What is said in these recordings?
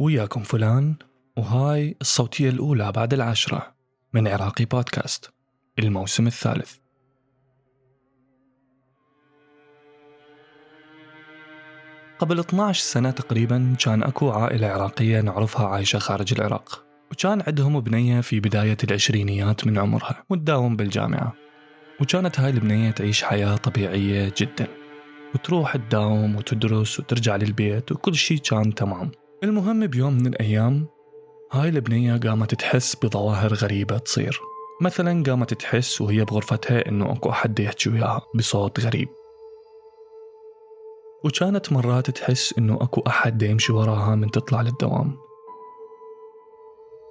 وياكم فلان وهاي الصوتية الأولى بعد العشرة من عراقي بودكاست الموسم الثالث. قبل 12 سنة تقريبا كان أكو عائلة عراقية نعرفها عايشة خارج العراق وكان عندهم بنية في بداية العشرينيات من عمرها وتداوم بالجامعة. وكانت هاي البنية تعيش حياة طبيعية جدا وتروح تداوم وتدرس وترجع للبيت وكل شيء كان تمام. المهم بيوم من الأيام هاي البنية قامت تحس بظواهر غريبة تصير. مثلا قامت تحس وهي بغرفتها إنه أكو أحد يحكي وياها بصوت غريب. وكانت مرات تحس إنه أكو أحد يمشي وراها من تطلع للدوام.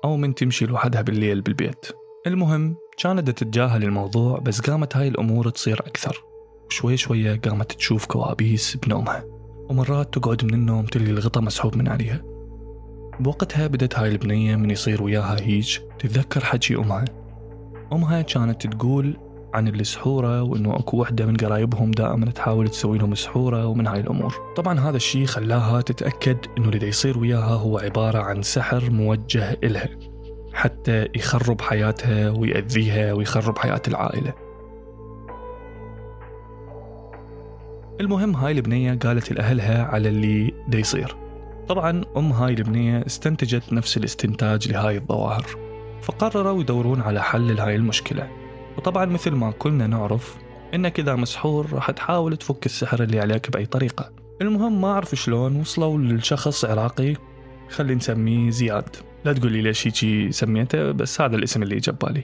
أو من تمشي لوحدها بالليل بالبيت. المهم كانت تتجاهل الموضوع بس قامت هاي الأمور تصير أكثر. وشوي شوية قامت تشوف كوابيس بنومها. ومرات تقعد من النوم تلقي الغطا مسحوب من عليها. بوقتها بدت هاي البنية من يصير وياها هيج تتذكر حكي أمها. أمها كانت تقول عن السحورة وإنه أكو وحدة من قرايبهم دائما تحاول تسوي لهم سحورة ومن هاي الأمور. طبعا هذا الشيء خلاها تتأكد إنه اللي يصير وياها هو عبارة عن سحر موجه إلها حتى يخرب حياتها ويأذيها ويخرب حياة العائلة. المهم هاي البنية قالت لأهلها على اللي دا يصير. طبعا أم هاي البنية استنتجت نفس الاستنتاج لهاي الظواهر فقرروا يدورون على حل لهاي المشكلة. وطبعا مثل ما كلنا نعرف انك اذا مسحور راح تحاول تفك السحر اللي عليك بأي طريقة. المهم ما أعرف شلون وصلوا للشخص عراقي خلي نسميه زياد. لا تقول لي ليش هيجي سميته بس هذا الاسم اللي جاب بالي.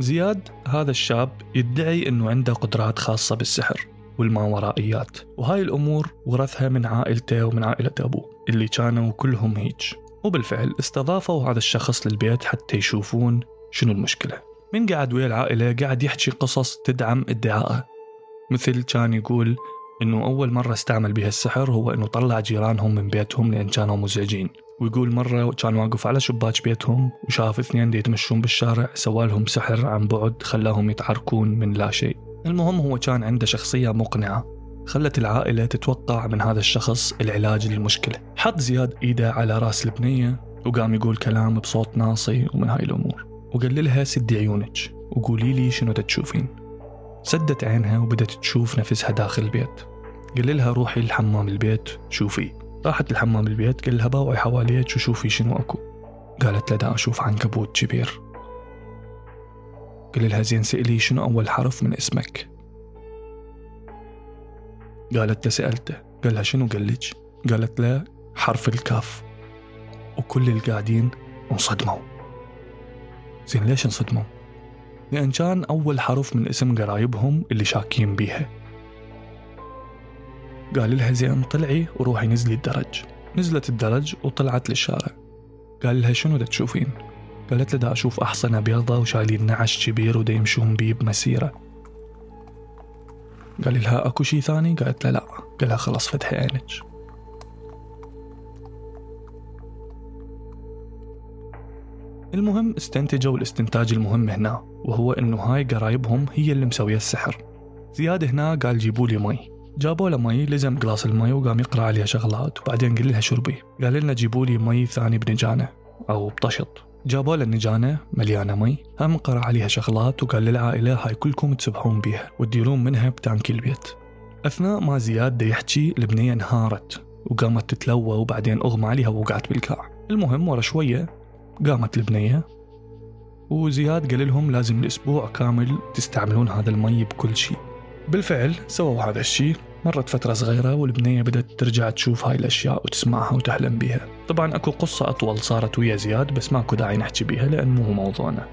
زياد هذا الشاب يدعي إنه عنده قدرات خاصة بالسحر. والماورائيات وهاي الأمور ورثها من عائلته ومن عائلة أبوه اللي كانوا كلهم هيج. وبالفعل استضافوا هذا الشخص للبيت حتى يشوفون شنو المشكلة. من قعد ويا العائلة قاعد يحكي قصص تدعم ادعائه مثل كان يقول إنه أول مرة استعمل بها السحر هو إنه طلع جيرانهم من بيتهم لأن كانوا مزعجين. ويقول مرة كان واقف على شباك بيتهم وشاف اثنين يتمشون بالشارع سوالهم سحر عن بعد خلاهم يتحركون من لا شيء. المهم هو كان عنده شخصية مقنعة خلت العائلة تتوقع من هذا الشخص العلاج للمشكلة. حط زياد إيده على رأس البنية وقام يقول كلام بصوت ناصي ومن هاي الأمور. وقال لها سدي عيونك وقولي لي شنو تشوفين سدت عينها وبدت تشوف نفسها داخل البيت. قال لها روحي لحمام البيت شوفي. راحت لحمام البيت قال لها باوعي حواليك وشوفي شنو أكو. قالت له دا أشوف عنكبوت كبير. قال لها زين سألي شنو أول حرف من اسمك؟ قالت له سألته. قال لها شنو؟ قال لك قالت له حرف الكاف. وكل القاعدين انصدموا. زين ليش انصدموا؟ لأن كان أول حرف من اسم قرايبهم اللي شاكين بيها. قال لها زين طلعي وروحي نزلي الدرج. نزلت الدرج وطلعت للشارع قال لها شنو دا تشوفين؟ قالت له دا أشوف أحصنة بيضة وشايلين نعش كبير ودا يمشون بيه بمسيرة. قال لها أكو شي ثاني؟ قالت له لا. قال لها خلاص فتحي عينك. المهم استنتجوا الاستنتاج المهم هنا وهو إنه هاي قرايبهم هي اللي مسوية السحر. زياد هنا قال جيبوا لي مي. جابوا له مي لزم glass المي وقام يقرأ عليها شغلات وبعدين قال لها شربي. قال لنا جيبوا لي مي ثاني بنجانة أو بطشط جابوا له النجانة مليانة مي. هم قرأ عليها شغلات وقال للعائلة هاي كلكم تسبحون بيها وتديرون منها بتانكي البيت. أثناء ما زياد دا يحكي البنية انهارت وقامت تتلوى وبعدين أغمى عليها ووقعت بالكاع المهم ورا شوية قامت البنية وزياد قال لهم لازم الأسبوع كامل تستعملون هذا المي بكل شيء. بالفعل سووا هذا الشيء مرت فترة صغيرة والبنية بدأت ترجع تشوف هاي الأشياء وتسمعها وتحلم بيها. طبعا أكو قصة أطول صارت ويا زياد بس ماكو داعي نحكي بيها لأن مو موضوعنا.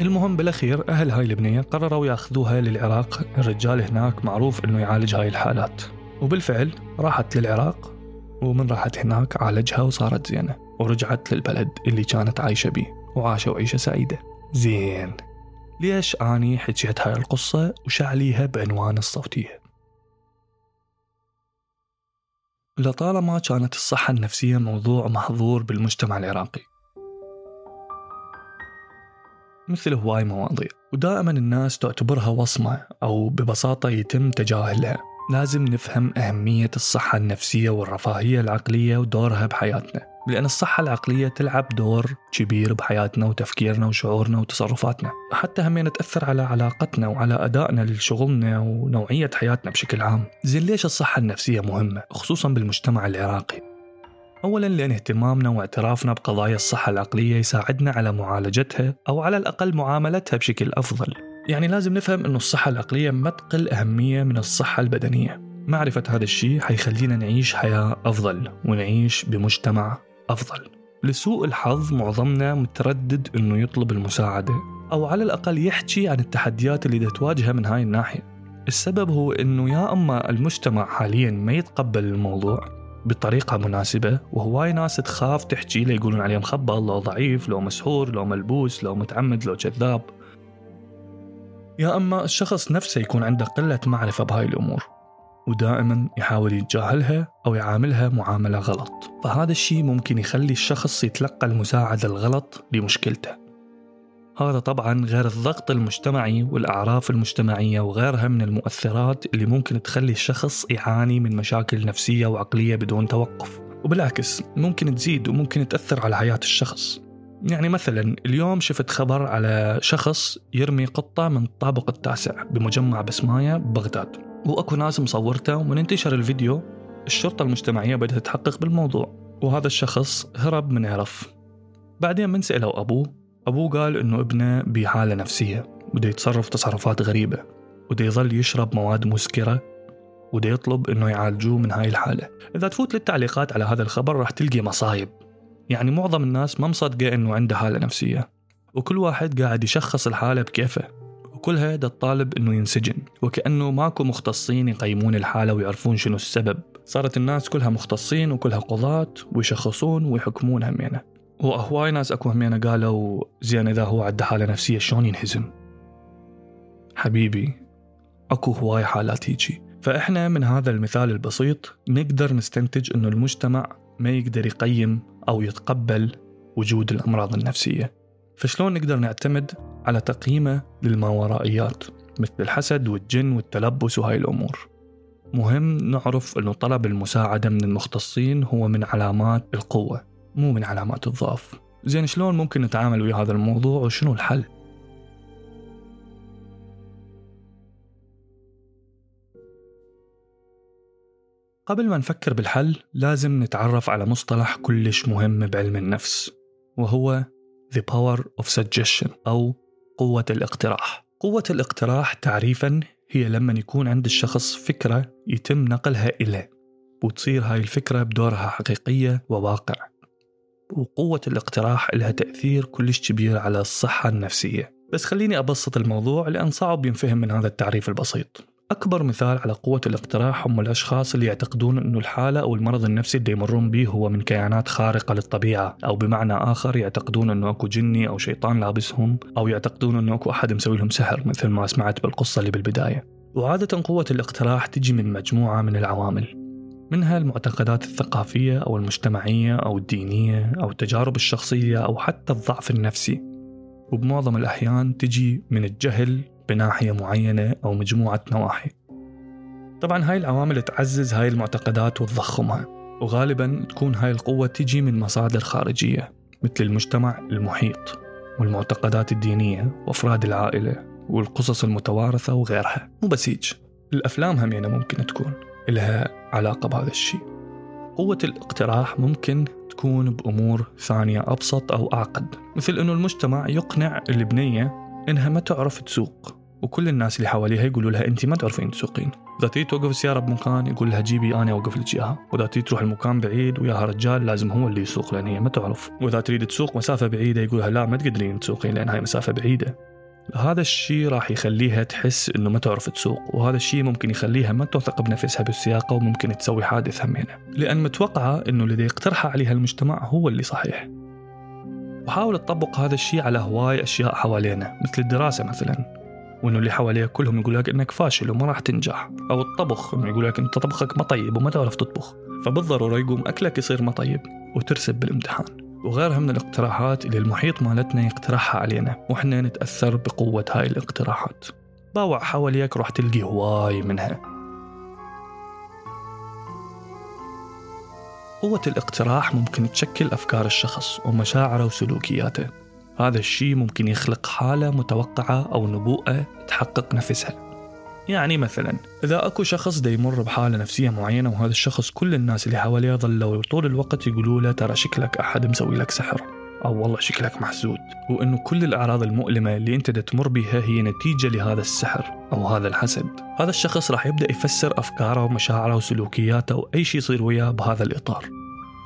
المهم بالأخير أهل هاي البنية قرروا يأخذوها للعراق. الرجال هناك معروف أنه يعالج هاي الحالات. وبالفعل راحت للعراق ومن راحت هناك عالجها وصارت زينة. ورجعت للبلد اللي كانت عايشة بيه وعاشوا عيشة سعيدة. زين. ليش أني حكيت هاي القصة وشعليها بعنوان الصوتية؟ لطالما كانت الصحة النفسية موضوع محظور بالمجتمع العراقي. مثل هواي مواضيع. ودائما الناس تعتبرها وصمة أو ببساطة يتم تجاهلها. لازم نفهم أهمية الصحة النفسية والرفاهية العقلية ودورها بحياتنا. لأن الصحة العقلية تلعب دور كبير بحياتنا وتفكيرنا وشعورنا وتصرفاتنا. حتى همين تأثر على علاقتنا وعلى أدائنا لشغلنا ونوعية حياتنا بشكل عام. زين ليش الصحة النفسية مهمة؟ خصوصا بالمجتمع العراقي. أولا لأن اهتمامنا واعترافنا بقضايا الصحة العقلية يساعدنا على معالجتها أو على الأقل معاملتها بشكل أفضل. يعني لازم نفهم أن الصحة العقلية ما تقل أهمية من الصحة البدنية. معرفة هذا الشيء حيخلينا نعيش حياة أفضل ونعيش بمجتمع أفضل. لسوء الحظ معظمنا متردد أنه يطلب المساعدة أو على الأقل يحكي عن التحديات اللي تواجهها من هاي الناحية. السبب هو أنه يا أما المجتمع حاليا ما يتقبل الموضوع بطريقة مناسبة وهواي ناس تخاف تحكي له يقولون عليه مخبل لو ضعيف لو مسحور لو ملبوس لو متعمد لو كذاب. يا أما الشخص نفسه يكون عنده قلة معرفة بهاي الأمور. ودائما يحاول يتجاهلها أو يعاملها معاملة غلط. فهذا الشيء ممكن يخلي الشخص يتلقى المساعدة الغلط لمشكلته. هذا طبعا غير الضغط المجتمعي والأعراف المجتمعية وغيرها من المؤثرات اللي ممكن تخلي الشخص يعاني من مشاكل نفسية وعقلية بدون توقف. وبالعكس ممكن تزيد وممكن تأثر على حياة الشخص. يعني مثلا اليوم شفت خبر على شخص يرمي قطة من الطابق التاسع بمجمع بسماية ببغداد وأكو ناس مصورته ومن انتشر الفيديو الشرطة المجتمعية بدأت تحقق بالموضوع وهذا الشخص هرب من عرف بعدين من سألوا أبوه أبوه قال إنه ابنه بحالة نفسية وده يتصرف تصرفات غريبة وده يظل يشرب مواد مسكرة وده يطلب إنه يعالجوه من هاي الحالة. إذا تفوت للتعليقات على هذا الخبر راح تلقي مصايب. يعني معظم الناس ما مصدقة إنه عنده حالة نفسية. وكل واحد قاعد يشخص الحالة بكيفه. وكلها دا تطالب إنه ينسجن وكأنه ماكو مختصين يقيمون الحالة ويعرفون شنو السبب. صارت الناس كلها مختصين وكلها قضاة ويشخصون ويحكمون همينة. وهواي ناس أكو همينة قالوا زين إذا هو عنده حالة نفسية شلون ينهزم؟ حبيبي أكو هواي حالات هيجي. فإحنا من هذا المثال البسيط نقدر نستنتج إنه المجتمع ما يقدر يقيم أو يتقبل وجود الأمراض النفسية. فشلون نقدر نعتمد؟ على تقييمه للماورائيات مثل الحسد والجن والتلبس وهاي الأمور. مهم نعرف أنه طلب المساعدة من المختصين هو من علامات القوة مو من علامات الضعف. زين شلون ممكن نتعامل ويا هذا الموضوع وشنو الحل؟ قبل ما نفكر بالحل لازم نتعرف على مصطلح كلش مهم بعلم النفس وهو The Power of Suggestion أو قوة الاقتراح. قوة الاقتراح تعريفا هي لما يكون عند الشخص فكرة يتم نقلها إليه وتصير هاي الفكرة بدورها حقيقية وواقع. وقوة الاقتراح لها تأثير كلش كبير على الصحة النفسية. بس خليني أبسط الموضوع لأن صعب ينفهم من هذا التعريف البسيط. أكبر مثال على قوة الاقتراح هم الأشخاص اللي يعتقدون أن الحالة أو المرض النفسي اللي يمرون به هو من كيانات خارقة للطبيعة أو بمعنى آخر يعتقدون أنه أكو جني أو شيطان لابسهم أو يعتقدون أنه أكو أحد مسوي لهم سحر مثل ما سمعت بالقصة اللي بالبداية. وعادة قوة الاقتراح تجي من مجموعة من العوامل منها المعتقدات الثقافية أو المجتمعية أو الدينية أو التجارب الشخصية أو حتى الضعف النفسي. وبمعظم الأحيان تجي من الجهل بناحية معينة أو مجموعة نواحي. طبعا هاي العوامل تعزز هاي المعتقدات وتضخمها وغالبا تكون هاي القوة تجي من مصادر خارجية مثل المجتمع المحيط والمعتقدات الدينية وأفراد العائلة والقصص المتوارثة وغيرها. مو بس هيج الأفلام هم يعني ممكن تكون لها علاقة بهذا الشيء. قوة الاقتراح ممكن تكون بأمور ثانية أبسط أو أعقد مثل أنه المجتمع يقنع البنية إنها ما تعرف تسوق. وكل الناس اللي حواليها يقولوا لها انت ما تعرفين تسوقين. إذا تريد توقف السيارة بمكان يقول لها جيبي أنا أوقف لك إياها. وإذا تريد تروح المكان بعيد وياها رجال لازم هو اللي يسوق لأن هي ما تعرف. وإذا تريد تسوق مسافة بعيدة يقول لها لا ما تقدرين تسوقين لأن هاي مسافة بعيدة. هذا الشيء راح يخليها تحس إنه ما تعرف تسوق. وهذا الشيء ممكن يخليها ما تثق بنفسها بالسياقة وممكن تسوي حادث همينة. لأن متوقعة إنه الذي يقترحه عليها المجتمع هو اللي صحيح. وحاول تطبق هذا الشيء على هواي أشياء حوالينا مثل الدراسة مثلا. وإنه اللي حواليك كلهم يقول لك إنك فاشل وما راح تنجح. أو الطبخ إنه يقول لك انت طبخك ما طيب وما تعرف تطبخ. فبالضرورة يقوم أكلك يصير ما طيب وترسب بالامتحان. وغيرها من الاقتراحات اللي المحيط مالتنا يقترحها علينا وإحنا نتأثر بقوة هاي الاقتراحات. باوع حواليك راح تلقي هواي منها. قوة الاقتراح ممكن تشكل أفكار الشخص ومشاعره وسلوكياته. هذا الشيء ممكن يخلق حالة متوقعة أو نبوءة تحقق نفسها. يعني مثلا إذا أكو شخص دا يمر بحالة نفسية معينة وهذا الشخص كل الناس اللي حواليه ظلوا طول الوقت يقولوا له ترى شكلك أحد مسوي لك سحر. أو والله شكلك محسود. وأنه كل الأعراض المؤلمة اللي أنت تمر بها هي نتيجة لهذا السحر أو هذا الحسد. هذا الشخص راح يبدأ يفسر أفكاره ومشاعره وسلوكياته وأي شيء يصير وياه بهذا الإطار.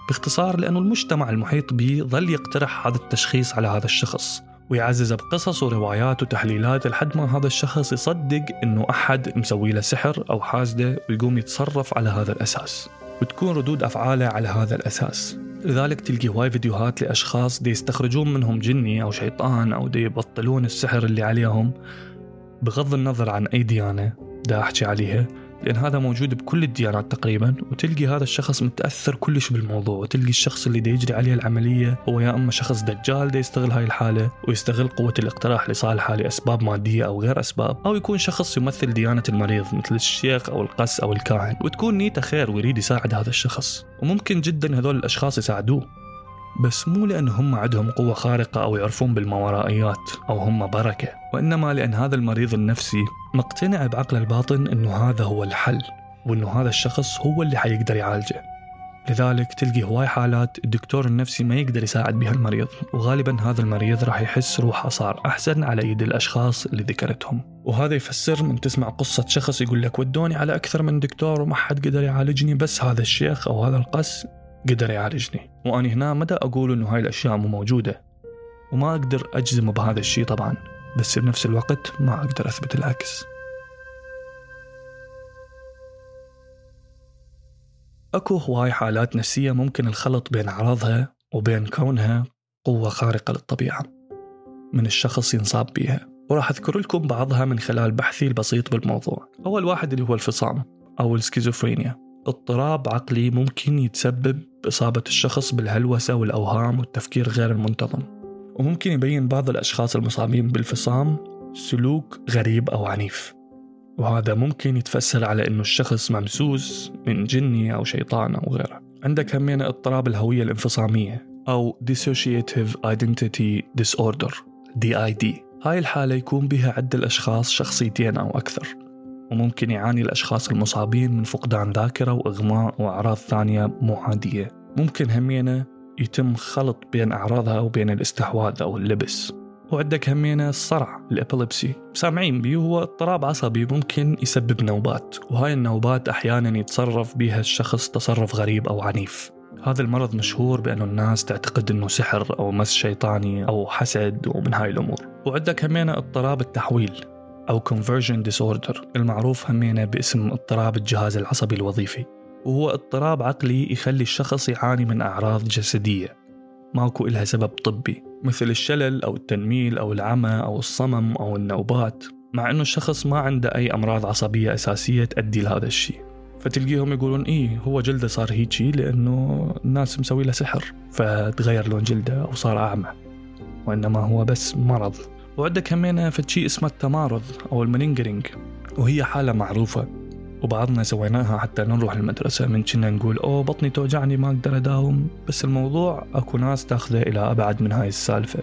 باختصار لأنه المجتمع المحيط به ظل يقترح هذا التشخيص على هذا الشخص ويعززه بقصص وروايات وتحليلات لحد ما هذا الشخص يصدق إنه أحد مسوي له سحر أو حاسدة ويقوم يتصرف على هذا الأساس. وتكون ردود أفعاله على هذا الأساس. لذلك تلقي هواي فيديوهات لأشخاص دي يستخرجون منهم جني أو شيطان أو دي يبطلون السحر اللي عليهم بغض النظر عن أي ديانة دا أحكي عليها. لأن هذا موجود بكل الديانات تقريبا وتلقي هذا الشخص متأثر كلش بالموضوع وتلقي الشخص اللي دا يجري عليه العملية هو يا أما شخص دجال دا يستغل هاي الحالة ويستغل قوة الاقتراح لصالحه لأسباب مادية أو غير أسباب أو يكون شخص يمثل ديانة المريض مثل الشيخ أو القس أو الكاهن وتكون نيته خير ويريد يساعد هذا الشخص. وممكن جدا هذول الأشخاص يساعدوه. بس مو لأن هم عندهم قوة خارقة أو يعرفون بالماورائيات أو هم بركة وإنما لأن هذا المريض النفسي مقتنع بعقله الباطن أنه هذا هو الحل وأنه هذا الشخص هو اللي حيقدر يعالجه. لذلك تلقي هواي حالات الدكتور النفسي ما يقدر يساعد بها المريض وغالبا هذا المريض راح يحس روحه صار أحسن على يد الأشخاص اللي ذكرتهم. وهذا يفسر من تسمع قصة شخص يقول لك ودوني على أكثر من دكتور وما حد قدر يعالجني بس هذا الشيخ أو هذا القس قدر يعالجني. وأنا هنا مدى أقول إنه هاي الأشياء مو موجودة؟ وما أقدر أجزم بهذا الشيء طبعا بس بنفس الوقت ما أقدر أثبت العكس. أكو هواي حالات نفسية ممكن الخلط بين أعراضها وبين كونها قوة خارقة للطبيعة من الشخص ينصاب بيها. وراح أذكر لكم بعضها من خلال بحثي البسيط بالموضوع. أول واحد اللي هو الفصام أو السكيزوفرينيا. اضطراب عقلي ممكن يتسبب بإصابة الشخص بالهلوسة والأوهام والتفكير غير المنتظم. وممكن يبين بعض الأشخاص المصابين بالفصام سلوك غريب أو عنيف. وهذا ممكن يتفسر على أنه الشخص ممسوس من جني أو شيطان أو غيره. عندك همين اضطراب الهوية الانفصامية أو Dissociative Identity Disorder DID هاي الحالة يكون بها عند الأشخاص شخصيتين أو أكثر. وممكن يعاني الأشخاص المصابين من فقدان ذاكرة وإغماء وأعراض ثانية مو عادية ممكن همينة يتم خلط بين أعراضها وبين الاستحواذ أو اللبس. وعندك همينة الصرع الإبيليبسي سامعين بيه هو اضطراب عصبي ممكن يسبب نوبات وهاي النوبات أحيانا يتصرف بها الشخص تصرف غريب أو عنيف. هذا المرض مشهور بأنه الناس تعتقد أنه سحر أو مس شيطاني أو حسد ومن هاي الأمور. وعندك همينة اضطراب التحويل. أو conversion disorder المعروف همينة باسم اضطراب الجهاز العصبي الوظيفي. وهو اضطراب عقلي يخلي الشخص يعاني من أعراض جسدية. ماكو إلها سبب طبي مثل الشلل أو التنميل أو العمى أو الصمم أو النوبات. مع أنه الشخص ما عنده أي أمراض عصبية أساسية تؤدي لهذا الشيء. فتلقيهم يقولون إيه هو جلده صار هيجي لأنه الناس مسوي له سحر فتغير لون جلده أو صار أعمى. وإنما هو بس مرض. وعندك همين فتشي اسمه التمارض أو المنينجرينج وهي حالة معروفة وبعضنا سويناها حتى نروح المدرسة من كنا نقول أوه بطني توجعني ما أقدر أداوم. بس الموضوع أكو ناس تاخذه إلى أبعد من هاي السالفة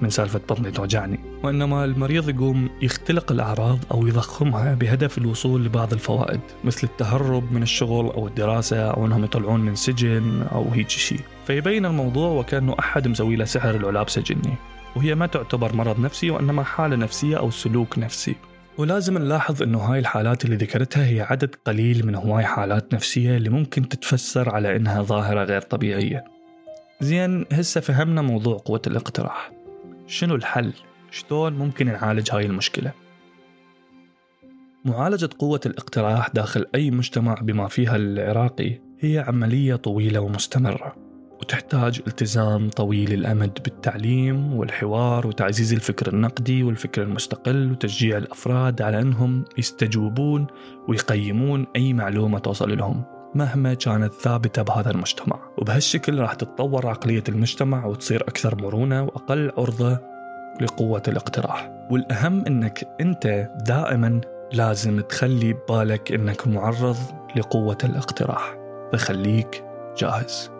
من سالفة بطني توجعني. وإنما المريض يقوم يختلق الأعراض أو يضخمها بهدف الوصول لبعض الفوائد مثل التهرب من الشغل أو الدراسة أو أنهم يطلعون من سجن أو هيك شيء فيبين الموضوع وكأنه أحد مسوي له سحر العلاب سجني. وهي ما تعتبر مرض نفسي وإنما حالة نفسية أو سلوك نفسي ولازم نلاحظ إنه هاي الحالات اللي ذكرتها هي عدد قليل من هواي حالات نفسية اللي ممكن تتفسر على إنها ظاهرة غير طبيعية. زين هسه فهمنا موضوع قوة الاقتراح. شنو الحل؟ شلون ممكن نعالج هاي المشكلة؟ معالجة قوة الاقتراح داخل أي مجتمع بما فيها العراقي هي عملية طويلة ومستمرة وتحتاج التزام طويل الأمد بالتعليم والحوار وتعزيز الفكر النقدي والفكر المستقل وتشجيع الأفراد على أنهم يستجوبون ويقيمون أي معلومة توصل لهم مهما كانت ثابتة بهذا المجتمع. وبهالشكل راح تتطور عقلية المجتمع وتصير أكثر مرونة وأقل عرضة لقوة الاقتراح. والأهم أنك أنت دائما لازم تخلي ببالك أنك معرض لقوة الاقتراح. فخليك جاهز.